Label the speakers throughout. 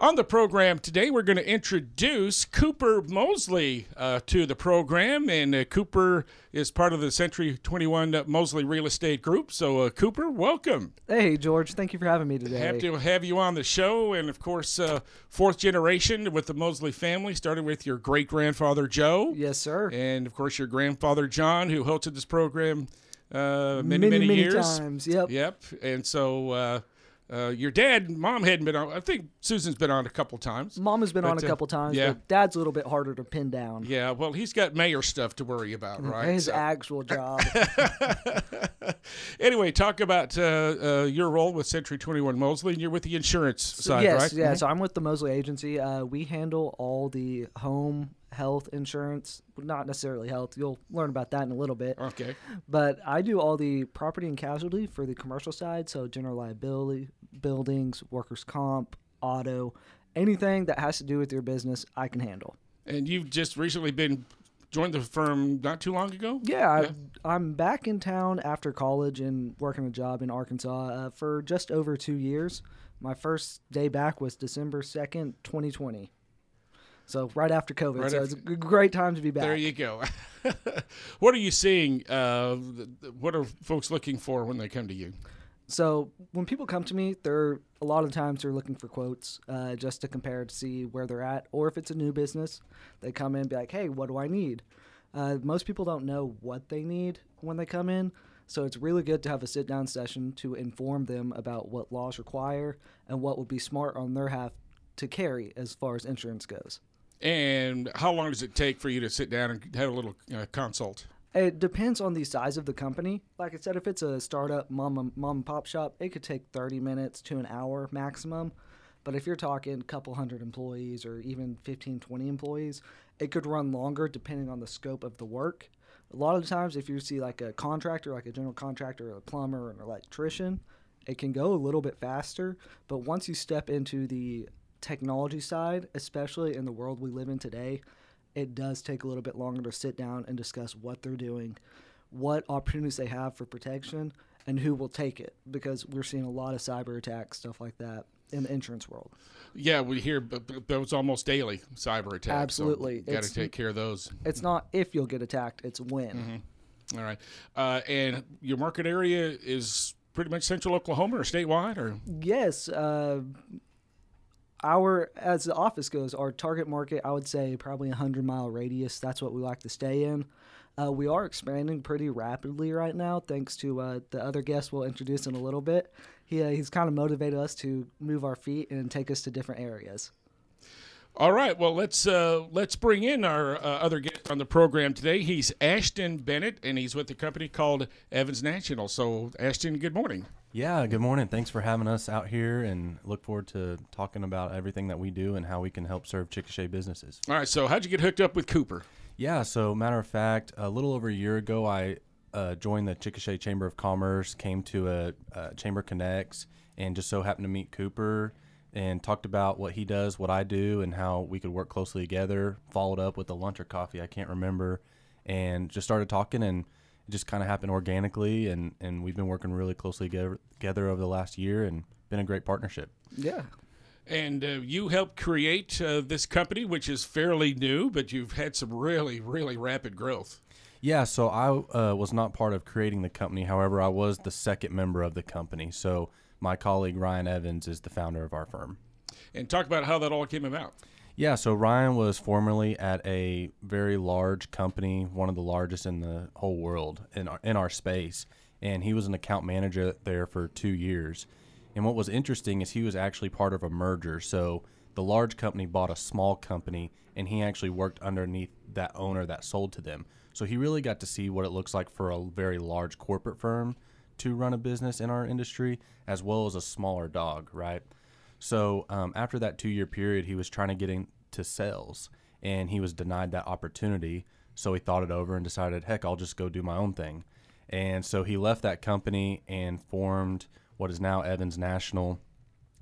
Speaker 1: On the program today, we're going to introduce Cooper Mosley uh, to the program, and uh, Cooper is part of the Century 21 Mosley Real Estate Group. So, uh, Cooper, welcome.
Speaker 2: Hey, George. Thank you for having me today.
Speaker 1: Happy to have you on the show, and of course, uh, fourth generation with the Mosley family, started with your great grandfather Joe.
Speaker 2: Yes, sir.
Speaker 1: And of course, your grandfather John, who hosted this program uh, many,
Speaker 2: many,
Speaker 1: many, years.
Speaker 2: times. Yep.
Speaker 1: Yep. And so uh, your dad, mom hadn't been on. I think Susan's been on a couple times.
Speaker 2: Mom has been on a
Speaker 1: uh,
Speaker 2: couple times,
Speaker 1: yeah.
Speaker 2: but Dad's a little bit harder to pin down.
Speaker 1: Yeah. Well, he's got mayor stuff to worry about, right?
Speaker 2: His
Speaker 1: So-
Speaker 2: actual job.
Speaker 1: anyway, talk about uh, uh, your role with Century 21 Mosley, and you're with the insurance side, right?
Speaker 2: yes,
Speaker 1: right?
Speaker 2: yeah. So I'm with the Mosley Agency. Uh, we handle all the home health insurance, not necessarily health. You'll learn about that in a little bit.
Speaker 1: Okay.
Speaker 2: But I do all the property and casualty for the commercial side, so general liability, buildings, workers' comp, auto, anything that has to do with your business, I can handle.
Speaker 1: And you've just recently been joined the firm not too long ago.
Speaker 2: Yeah,
Speaker 1: Yeah.
Speaker 2: I, I'm back in town after college and working a job in Arkansas uh, for just over two years. My first day back was December 2nd, 2020. So right after COVID.
Speaker 1: Right
Speaker 2: so
Speaker 1: after-
Speaker 2: it's a great time to be back.
Speaker 1: There you go. what are you seeing? Uh, what are folks looking for when they come to you?
Speaker 2: So when people come to me, they're a lot of times they're looking for quotes uh, just to compare to see where they're at, or if it's a new business, they come in and be like, "Hey, what do I need?" Uh, most people don't know what they need when they come in, so it's really good to have a sit-down session to inform them about what laws require and what would be smart on their half to carry as far as insurance goes.
Speaker 1: And how long does it take for you to sit down and have a little uh, consult?
Speaker 2: It depends on the size of the company. Like I said, if it's a startup mom mom and pop shop, it could take 30 minutes to an hour maximum. But if you're talking a couple hundred employees or even 15, 20 employees, it could run longer depending on the scope of the work. A lot of times, if you see like a contractor, like a general contractor, or a plumber, an electrician, it can go a little bit faster. But once you step into the technology side, especially in the world we live in today, it does take a little bit longer to sit down and discuss what they're doing, what opportunities they have for protection, and who will take it. Because we're seeing a lot of cyber attacks, stuff like that, in the insurance world.
Speaker 1: Yeah, we hear those almost daily cyber attacks.
Speaker 2: Absolutely.
Speaker 1: You got to take care of those.
Speaker 2: It's not if you'll get attacked, it's when.
Speaker 1: All right. Uh, and your market area is pretty much central Oklahoma or statewide, or
Speaker 2: Yes, uh, our as the office goes, our target market, I would say probably a hundred mile radius. That's what we like to stay in. Uh, we are expanding pretty rapidly right now, thanks to uh, the other guest we'll introduce in a little bit. He, uh, he's kind of motivated us to move our feet and take us to different areas.
Speaker 1: All right. Well, let's uh, let's bring in our uh, other guest on the program today. He's Ashton Bennett, and he's with a company called Evans National. So, Ashton, good morning.
Speaker 3: Yeah, good morning. Thanks for having us out here and look forward to talking about everything that we do and how we can help serve Chickasha businesses.
Speaker 1: All right. So, how'd you get hooked up with Cooper?
Speaker 3: Yeah, so matter of fact, a little over a year ago, I uh, joined the Chickasha Chamber of Commerce, came to a, a Chamber Connects, and just so happened to meet Cooper and talked about what he does, what I do, and how we could work closely together. Followed up with a lunch or coffee, I can't remember, and just started talking, and it just kind of happened organically, and, and we've been working really closely together, together over the last year, and been a great partnership.
Speaker 2: Yeah.
Speaker 1: And uh, you helped create uh, this company, which is fairly new, but you've had some really, really rapid growth.
Speaker 3: Yeah, so I uh, was not part of creating the company. However, I was the second member of the company. So my colleague Ryan Evans is the founder of our firm.
Speaker 1: And talk about how that all came about.
Speaker 3: Yeah, so Ryan was formerly at a very large company, one of the largest in the whole world in our, in our space, and he was an account manager there for two years. And what was interesting is he was actually part of a merger. So the large company bought a small company, and he actually worked underneath that owner that sold to them. So he really got to see what it looks like for a very large corporate firm to run a business in our industry, as well as a smaller dog, right? So um, after that two year period, he was trying to get into sales and he was denied that opportunity. So he thought it over and decided, heck, I'll just go do my own thing. And so he left that company and formed what is now Evans National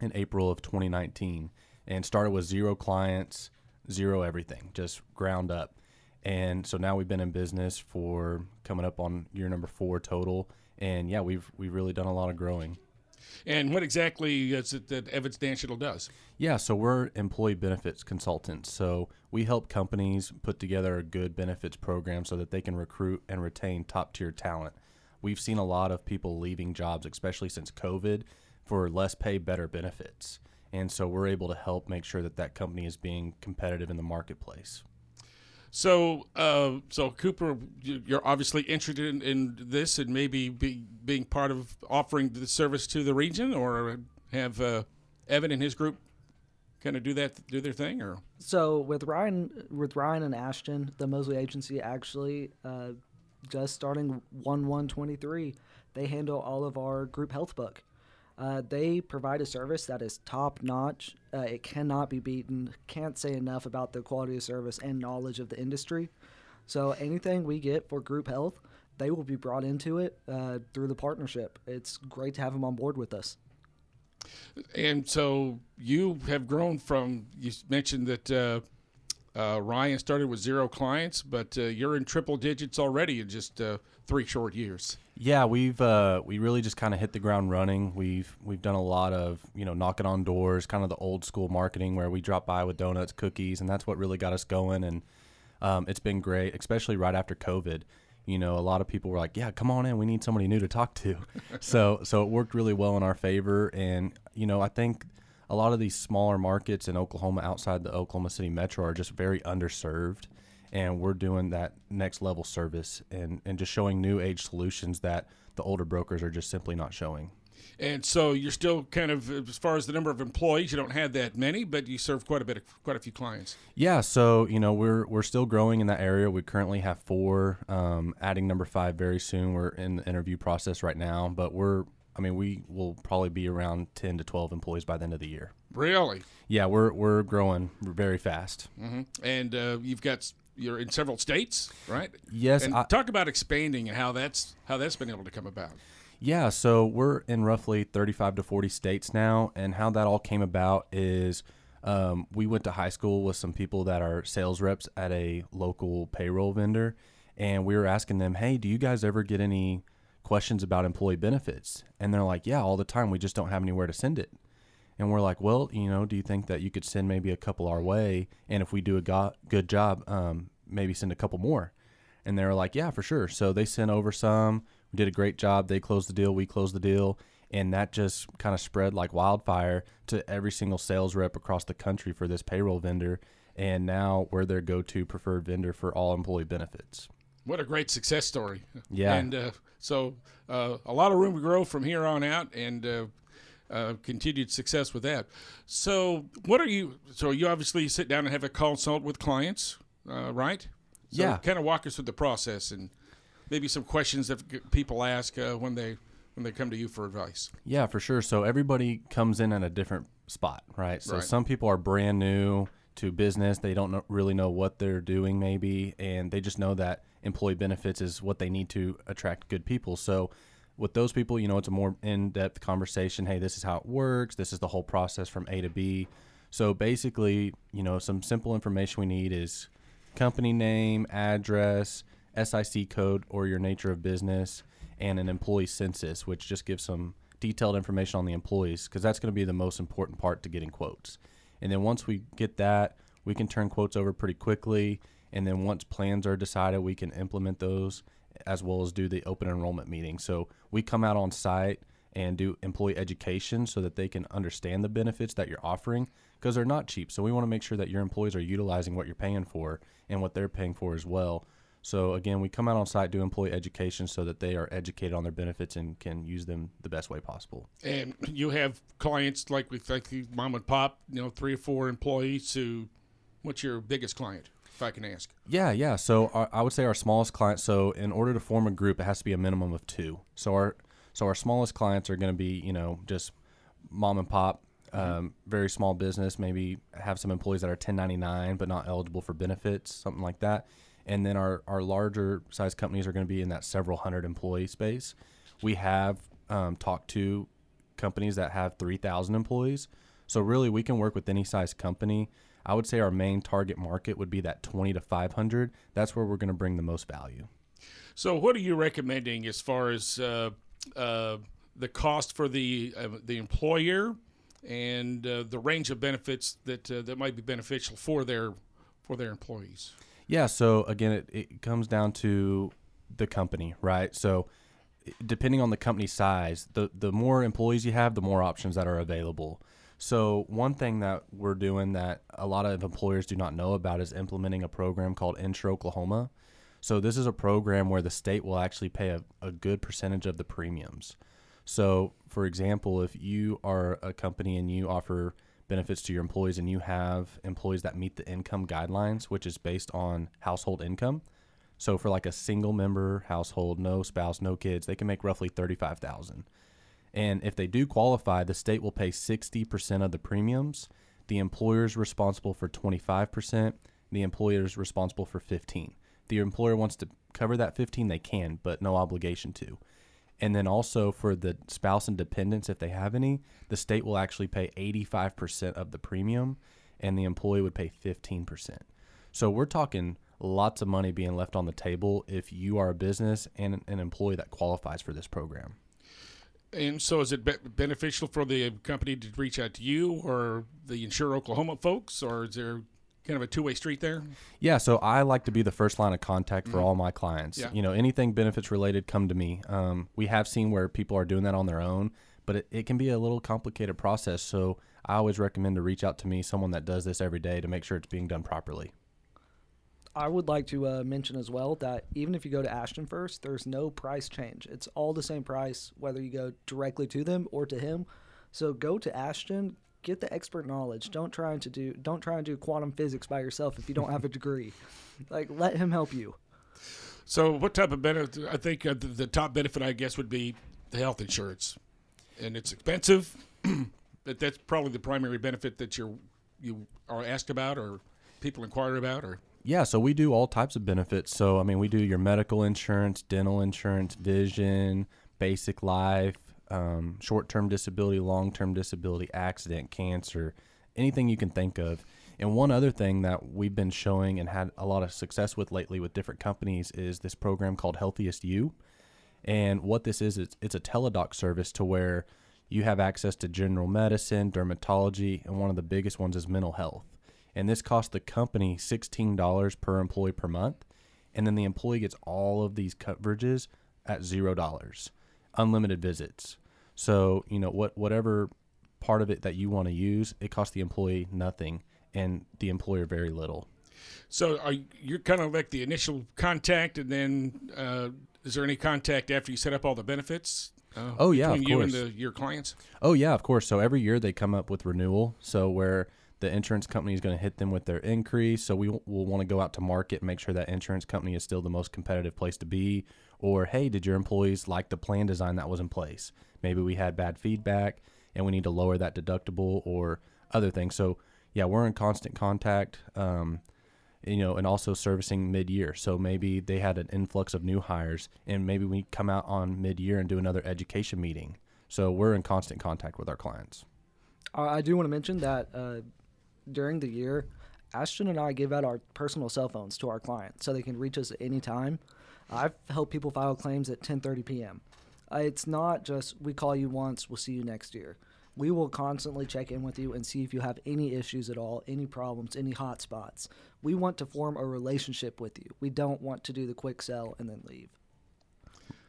Speaker 3: in April of 2019 and started with zero clients, zero everything, just ground up. And so now we've been in business for coming up on year number four total. And yeah, we've we've really done a lot of growing.
Speaker 1: And what exactly is it that Evans National does?
Speaker 3: Yeah, so we're employee benefits consultants. So we help companies put together a good benefits program so that they can recruit and retain top tier talent. We've seen a lot of people leaving jobs, especially since COVID, for less pay, better benefits. And so we're able to help make sure that that company is being competitive in the marketplace.
Speaker 1: So, uh, so Cooper, you- you're obviously interested in, in this and maybe be, being part of offering the service to the region, or have uh, Evan and his group kind of do that, do their thing, or
Speaker 2: So with Ryan, with Ryan and Ashton, the Mosley agency actually uh, just starting one one twenty three, they handle all of our group health book. Uh, they provide a service that is top notch. Uh, it cannot be beaten. Can't say enough about the quality of service and knowledge of the industry. So anything we get for group health, they will be brought into it uh, through the partnership. It's great to have them on board with us.
Speaker 1: And so you have grown from, you mentioned that uh, uh, Ryan started with zero clients, but uh, you're in triple digits already in just three short years.
Speaker 3: Yeah, we've uh, we really just kind of hit the ground running. We've we've done a lot of you know knocking on doors, kind of the old school marketing where we drop by with donuts, cookies, and that's what really got us going. And um, it's been great, especially right after COVID. You know, a lot of people were like, "Yeah, come on in. We need somebody new to talk to." so so it worked really well in our favor. And you know, I think a lot of these smaller markets in Oklahoma, outside the Oklahoma City metro, are just very underserved and we're doing that next level service and, and just showing new age solutions that the older brokers are just simply not showing.
Speaker 1: And so you're still kind of, as far as the number of employees, you don't have that many, but you serve quite a bit, of, quite a few clients.
Speaker 3: Yeah, so you know we're we're still growing in that area. We currently have four, um, adding number five very soon. We're in the interview process right now, but we're I mean we will probably be around ten to twelve employees by the end of the year.
Speaker 1: Really?
Speaker 3: Yeah, we're we're growing very fast.
Speaker 1: hmm And uh, you've got you're in several states, right?
Speaker 3: Yes,
Speaker 1: And
Speaker 3: I,
Speaker 1: talk about expanding and how that's how that's been able to come about.
Speaker 3: Yeah, so we're in roughly 35 to 40 states now, and how that all came about is um, we went to high school with some people that are sales reps at a local payroll vendor, and we were asking them, "Hey, do you guys ever get any questions about employee benefits?" And they're like, "Yeah, all the time. We just don't have anywhere to send it." And we're like, "Well, you know, do you think that you could send maybe a couple our way, and if we do a go- good job, um, maybe send a couple more?" And they were like, "Yeah, for sure." So they sent over some. We did a great job. They closed the deal. We closed the deal, and that just kind of spread like wildfire to every single sales rep across the country for this payroll vendor. And now we're their go-to preferred vendor for all employee benefits.
Speaker 1: What a great success story.
Speaker 3: Yeah.
Speaker 1: And uh, so uh, a lot of room to grow from here on out and uh, uh, continued success with that. So, what are you? So, you obviously sit down and have a consult with clients, uh, right? So
Speaker 3: Yeah.
Speaker 1: Kind of walk us through the process and maybe some questions that people ask uh, when they when they come to you for advice.
Speaker 3: Yeah, for sure. So everybody comes in at a different spot, right? So
Speaker 1: Right.
Speaker 3: some people are brand new to business. They don't know, really know what they're doing, maybe, and they just know that employee benefits is what they need to attract good people. So with those people, you know, it's a more in depth conversation. Hey, this is how it works. This is the whole process from A to B. So basically, you know, some simple information we need is company name, address, SIC code or your nature of business, and an employee census, which just gives some detailed information on the employees because that's going to be the most important part to getting quotes. And then once we get that, we can turn quotes over pretty quickly. And then once plans are decided, we can implement those as well as do the open enrollment meeting. So we come out on site and do employee education so that they can understand the benefits that you're offering because they're not cheap. So we want to make sure that your employees are utilizing what you're paying for and what they're paying for as well. So again, we come out on site, do employee education so that they are educated on their benefits and can use them the best way possible.
Speaker 1: And you have clients like with like mom and pop, you know, three or four employees. Who, what's your biggest client, if I can ask?
Speaker 3: Yeah, yeah. So our, I would say our smallest client. So in order to form a group, it has to be a minimum of two. So our so our smallest clients are going to be you know just mom and pop, um, very small business. Maybe have some employees that are 1099 but not eligible for benefits, something like that. And then our our larger size companies are going to be in that several hundred employee space. We have um, talked to companies that have 3,000 employees. So really, we can work with any size company. I would say our main target market would be that 20 to 500. That's where we're going to bring the most value.
Speaker 1: So, what are you recommending as far as uh, uh, the cost for the uh, the employer and uh, the range of benefits that uh, that might be beneficial for their for their employees.
Speaker 3: Yeah. So again, it, it comes down to the company, right? So depending on the company size, the the more employees you have, the more options that are available. So one thing that we're doing that a lot of employers do not know about is implementing a program called Insure Oklahoma. So this is a program where the state will actually pay a, a good percentage of the premiums. So for example, if you are a company and you offer benefits to your employees and you have employees that meet the income guidelines, which is based on household income. So for like a single member household, no spouse, no kids, they can make roughly 35,000. And if they do qualify, the state will pay 60% of the premiums. The employer is responsible for 25%. The employer is responsible for 15. If The employer wants to cover that 15, they can, but no obligation to. And then also for the spouse and dependents, if they have any, the state will actually pay 85% of the premium and the employee would pay 15%. So we're talking lots of money being left on the table if you are a business and an employee that qualifies for this program.
Speaker 1: And so, is it be- beneficial for the company to reach out to you or the Insure Oklahoma folks, or is there kind of a two way street there?
Speaker 3: Yeah, so I like to be the first line of contact for all my clients.
Speaker 1: Yeah.
Speaker 3: You know, anything benefits related, come to me. Um, we have seen where people are doing that on their own, but it, it can be a little complicated process. So I always recommend to reach out to me, someone that does this every day, to make sure it's being done properly.
Speaker 2: I would like to uh, mention as well that even if you go to Ashton first, there's no price change. It's all the same price whether you go directly to them or to him. So go to Ashton, get the expert knowledge. Don't try to do don't try and do quantum physics by yourself if you don't have a degree. Like let him help you.
Speaker 1: So, what type of benefit? I think uh, the, the top benefit, I guess, would be the health insurance, and it's expensive, but that's probably the primary benefit that you're you are asked about or people inquire about, or
Speaker 3: Yeah, so we do all types of benefits. So, I mean, we do your medical insurance, dental insurance, vision, basic life, um, short term disability, long term disability, accident, cancer, anything you can think of. And one other thing that we've been showing and had a lot of success with lately with different companies is this program called Healthiest You. And what this is, it's, it's a teledoc service to where you have access to general medicine, dermatology, and one of the biggest ones is mental health. And this costs the company $16 per employee per month. And then the employee gets all of these coverages at $0, unlimited visits. So, you know, what whatever part of it that you want to use, it costs the employee nothing and the employer very little.
Speaker 1: so are you, you're kind of like the initial contact, and then uh, is there any contact after you set up all the benefits? Uh,
Speaker 3: Oh, yeah, of
Speaker 1: you
Speaker 3: course.
Speaker 1: and the, your clients.
Speaker 3: Oh yeah, of course. So every year they come up with renewal. So where the insurance company is going to hit them with their increase. So we will want to go out to market and make sure that insurance company is still the most competitive place to be. Or hey, did your employees like the plan design that was in place? Maybe we had bad feedback and we need to lower that deductible or other things. So yeah, we're in constant contact. Um, you know, and also servicing mid-year. So maybe they had an influx of new hires, and maybe we come out on mid-year and do another education meeting. So we're in constant contact with our clients.
Speaker 2: I do want to mention that uh, during the year, Ashton and I give out our personal cell phones to our clients so they can reach us at any time. I've helped people file claims at 10:30 p.m. Uh, it's not just we call you once, we'll see you next year. We will constantly check in with you and see if you have any issues at all, any problems, any hot spots. We want to form a relationship with you. We don't want to do the quick sell and then leave.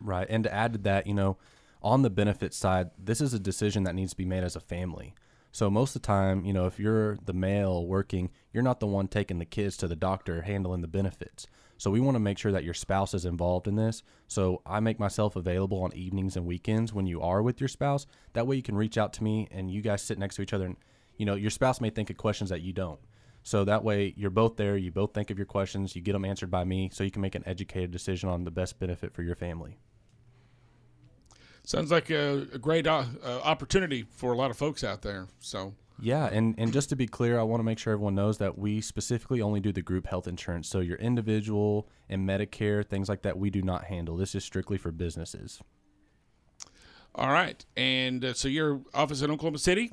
Speaker 3: Right. And to add to that, you know, on the benefit side, this is a decision that needs to be made as a family. So most of the time, you know, if you're the male working, you're not the one taking the kids to the doctor handling the benefits. So we want to make sure that your spouse is involved in this. So I make myself available on evenings and weekends when you are with your spouse. That way you can reach out to me and you guys sit next to each other and you know, your spouse may think of questions that you don't. So that way you're both there, you both think of your questions, you get them answered by me so you can make an educated decision on the best benefit for your family.
Speaker 1: Sounds like a, a great uh, uh, opportunity for a lot of folks out there. So,
Speaker 3: Yeah, and, and just to be clear, I want to make sure everyone knows that we specifically only do the group health insurance. So your individual and Medicare, things like that, we do not handle. This is strictly for businesses.
Speaker 1: all right. And uh, so, your office in Oklahoma City?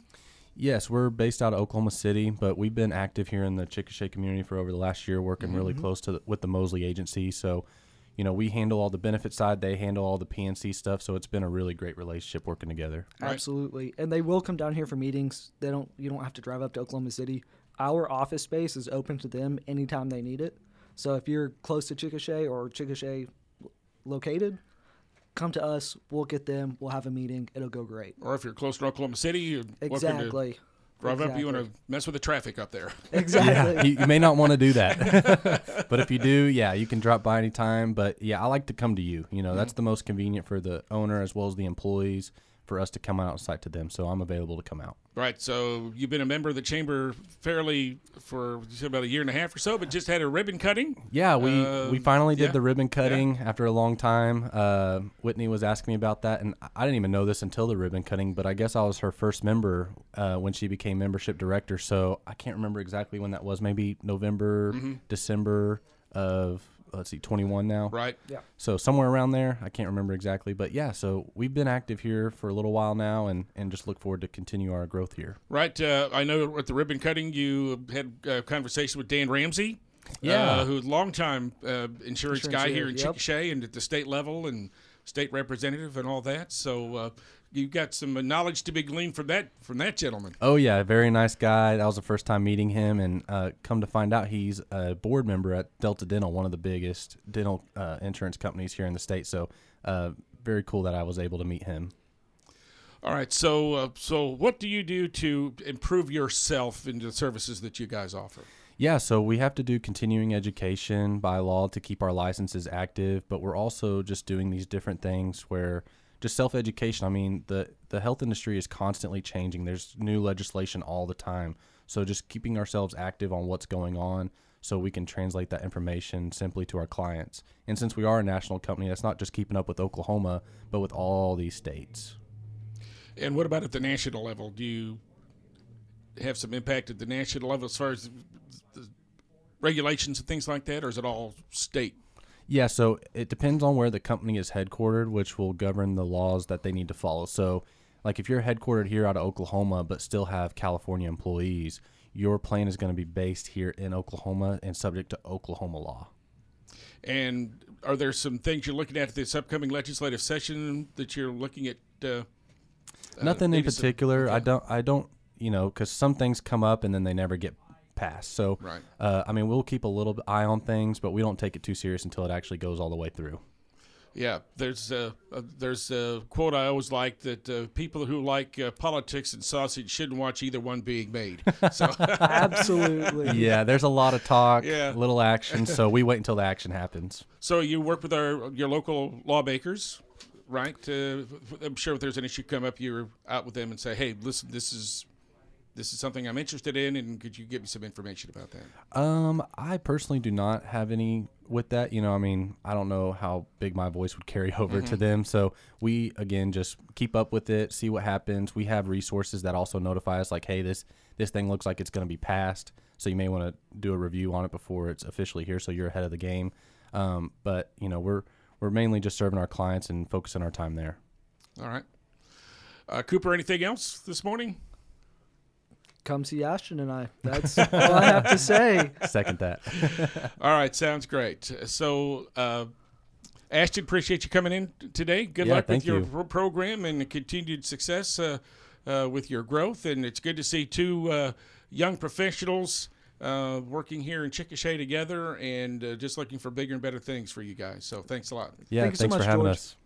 Speaker 3: Yes, we're based out of Oklahoma City, but we've been active here in the Chickasha community for over the last year, working really close to the, with the Mosley agency. So, you know, we handle all the benefit side, they handle all the P&C stuff. So it's been a really great relationship working together.
Speaker 1: Right.
Speaker 2: Absolutely, and they will come down here for meetings. They don't. You don't have to drive up to Oklahoma City. Our office space is open to them anytime they need it. So if you're close to Chickasha or Chickasha located, come to us. We'll get them. We'll have a meeting. It'll go great.
Speaker 1: Or if you're close to Oklahoma City, you're welcome to
Speaker 2: Exactly.
Speaker 1: up. You want to mess with the traffic up there.
Speaker 2: Exactly.
Speaker 3: you, you may not want to do that, but if you do, yeah, you can drop by anytime. But yeah, I like to come to you. You know, that's mm-hmm. the most convenient for the owner as well as the employees for us to come out and site to them. So I'm available to come out.
Speaker 1: Right. So you've been a member of the chamber fairly for about a year and a half or so, but just had a ribbon cutting.
Speaker 3: Yeah, we
Speaker 1: Uh,
Speaker 3: we finally did
Speaker 1: yeah,
Speaker 3: the ribbon cutting after a long time. Uh, Whitney was asking me about that, and I didn't even know this until the ribbon cutting. But I guess I was her first member uh, when she became membership director. So I can't remember exactly when that was. Maybe November,
Speaker 1: Mm-hmm.
Speaker 3: December of let's see, 21 now.
Speaker 1: Right.
Speaker 2: yeah.
Speaker 3: So somewhere around there, I can't remember exactly, but yeah. So we've been active here for a little while now, and and just look forward to continue our growth here.
Speaker 1: Right. Uh, I know at the ribbon cutting you had a conversation with Dan Ramsey.
Speaker 3: Yeah.
Speaker 1: Uh, who's a longtime uh, insurance,
Speaker 2: Insurance
Speaker 1: guy here in
Speaker 2: leader, yep.
Speaker 1: Chickasha and at the state level and state representative and all that. So uh, you got some knowledge to be gleaned from that from that gentleman.
Speaker 3: Oh yeah, very nice guy. That was the first time meeting him, and uh, come to find out, he's a board member at Delta Dental, one of the biggest dental uh, insurance companies here in the state. So uh, very cool that I was able to meet him.
Speaker 1: All right. So uh, so what do you do to improve yourself in the services that you guys offer?
Speaker 3: Yeah, so we have to do continuing education by law to keep our licenses active, but we're also just doing these different things where just self education. I mean, the the health industry is constantly changing. There's new legislation all the time. So just keeping ourselves active on what's going on so we can translate that information simply to our clients. And since we are a national company, that's not just keeping up with Oklahoma, but with all these states.
Speaker 1: And what about at the national level? Do you have some impact at the national level as far as regulations and things like that, or is it all state?
Speaker 3: Yeah, so it depends on where the company is headquartered, which will govern the laws that they need to follow. So, like if you're headquartered here out of Oklahoma but still have California employees, your plan is going to be based here in Oklahoma and subject to Oklahoma law.
Speaker 1: And are there some things you're looking at this upcoming legislative session that you're looking at? Uh, uh,
Speaker 3: Nothing in
Speaker 1: maybe some-
Speaker 3: particular. I don't. I don't. You know, because some things come up and then they never get passed. So,
Speaker 1: Right.
Speaker 3: uh, I mean, we'll keep a little eye on things, but we don't take it too serious until it actually goes all the way through.
Speaker 1: Yeah, there's a, a there's a quote I always like that uh, people who like uh, politics and sausage shouldn't watch either one being made. So
Speaker 2: Absolutely.
Speaker 3: Yeah, there's a lot of talk,
Speaker 1: Yeah.
Speaker 3: little action. So we wait until the action happens.
Speaker 1: so you work with our your local lawmakers, right? Uh, I'm sure if there's an issue come up, you're out with them and say, hey, listen, this is this is something I'm interested in, and could you give me some information about that?
Speaker 3: Um, I personally do not have any with that. You know, I mean, I don't know how big my voice would carry over to them. So we again just keep up with it, see what happens. We have resources that also notify us, like, hey, this this thing looks like it's going to be passed, so you may want to do a review on it before it's officially here, so you're ahead of the game. Um, but you know, we're we're mainly just serving our clients and focusing our time there.
Speaker 1: All right, uh, Cooper. Anything else this morning?
Speaker 2: Come see Ashton and I. That's all I have to say.
Speaker 3: Second that.
Speaker 1: All right, sounds great. So, uh, Ashton, appreciate you coming in today. Good
Speaker 3: Yeah,
Speaker 1: luck with your
Speaker 3: you.
Speaker 1: program and continued success uh, uh, with your growth. And it's good to see two uh, young professionals uh, working here in Chickasha together and uh, just looking for bigger and better things for you guys. So, thanks a lot.
Speaker 3: Yeah,
Speaker 2: Thank you so
Speaker 3: thanks
Speaker 2: much,
Speaker 3: for having
Speaker 2: George.
Speaker 3: us.